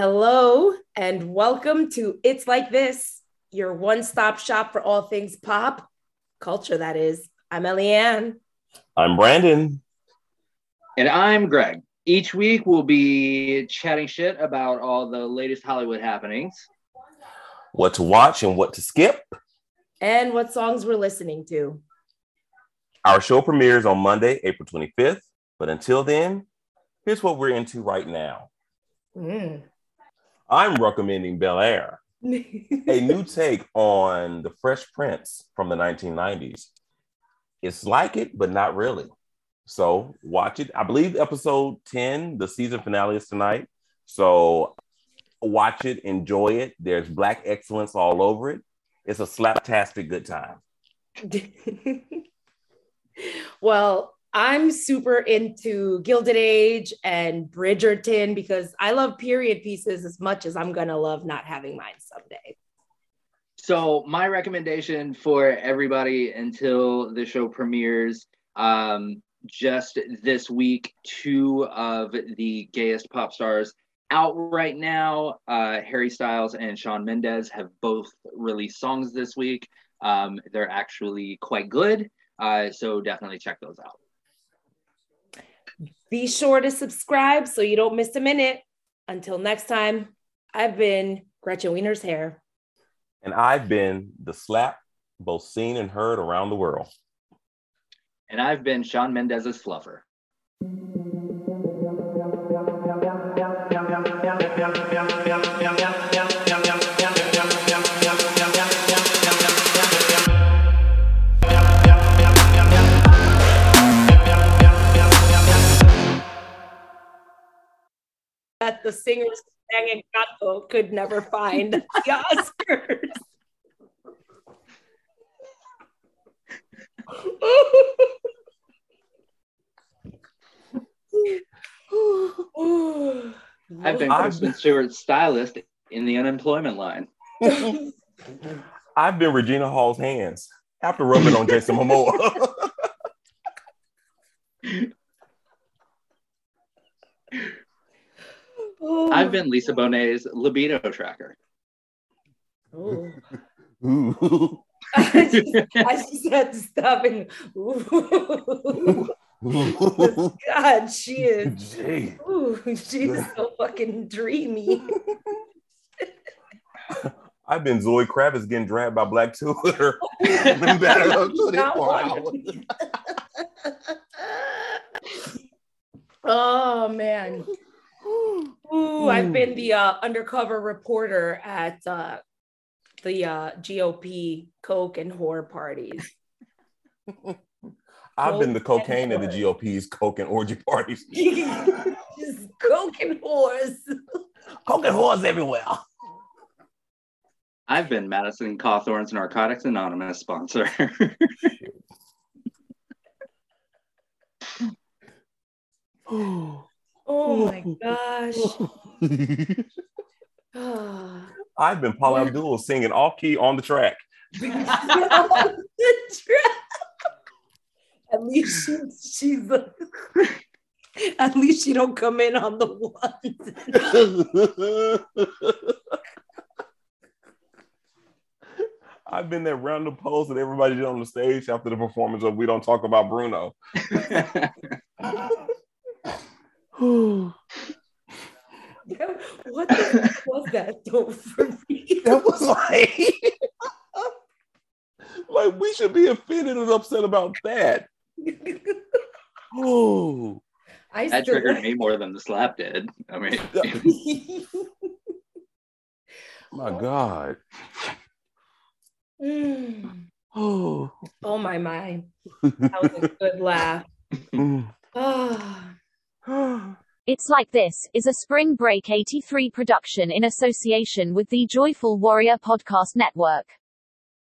Hello and welcome to It's Like This, your one stop shop for all things pop culture, that is. I'm Eliann. I'm Brandon. And I'm Greg. Each week we'll be chatting shit about all the latest Hollywood happenings, What to watch and what to skip. And what songs we're listening to. Our show premieres on Monday, April 25th. But until then, here's what we're into right now. Mm. I'm recommending Bel Air, a new take on the Fresh Prince from the 1990s. It's like it, but not really. So watch it. I believe episode 10, the season finale is tonight. So watch it, enjoy it. There's black excellence all over it. It's a slaptastic good time. well, I'm super into Gilded Age and Bridgerton because I love period pieces as much as I'm gonna love not having mine someday. So my recommendation for everybody until the show premieres, um, just this week, two of the gayest pop stars out right now. Uh, Harry Styles and Shawn Mendes have both released songs this week. Um, they're actually quite good. Uh, so definitely check those out. Be sure to subscribe so you don't miss a minute. Until next time, I've been Gretchen Wieners' hair. And I've been the slap, both seen and heard around the world. And I've been Shawn Mendes's fluffer. That the singers sang in Gato could never find the Oscars. I've been Kristen Stewart's stylist in the unemployment line. I've been Regina Hall's hands after rubbing on Jason Momoa. I've been Lisa Bonet's libido tracker. Oh. Ooh. I, just, I just had to stop and God, she is. Gee. Ooh, she's so fucking dreamy. I've been Zoe Kravitz getting dragged by Black Twitter. Been battered up 24 Not hours. one. oh man. Ooh, I've been the uh, undercover reporter at uh, the uh, GOP Coke and whore parties. I've been the cocaine at the GOP's coke and orgy parties. Just Coke and whores. Coke and whores everywhere. I've been Madison Cawthorn's Narcotics Anonymous sponsor. Oh my gosh. I've been Paula Abdul singing off key on the track. At least she, she's the, at least she don't come in on the one. I've been that random pose that everybody did on the stage after the performance of We Don't Talk About Bruno. what the fuck was that though for me? That was like, like we should be offended and upset about that. Oh, I that still triggered me more than the slap did. I mean, my God. Mm. Oh. oh my my. That was a good laugh. Ah. It's Like This is a Spring Break 83 production in association with the Joyful Warrior Podcast Network.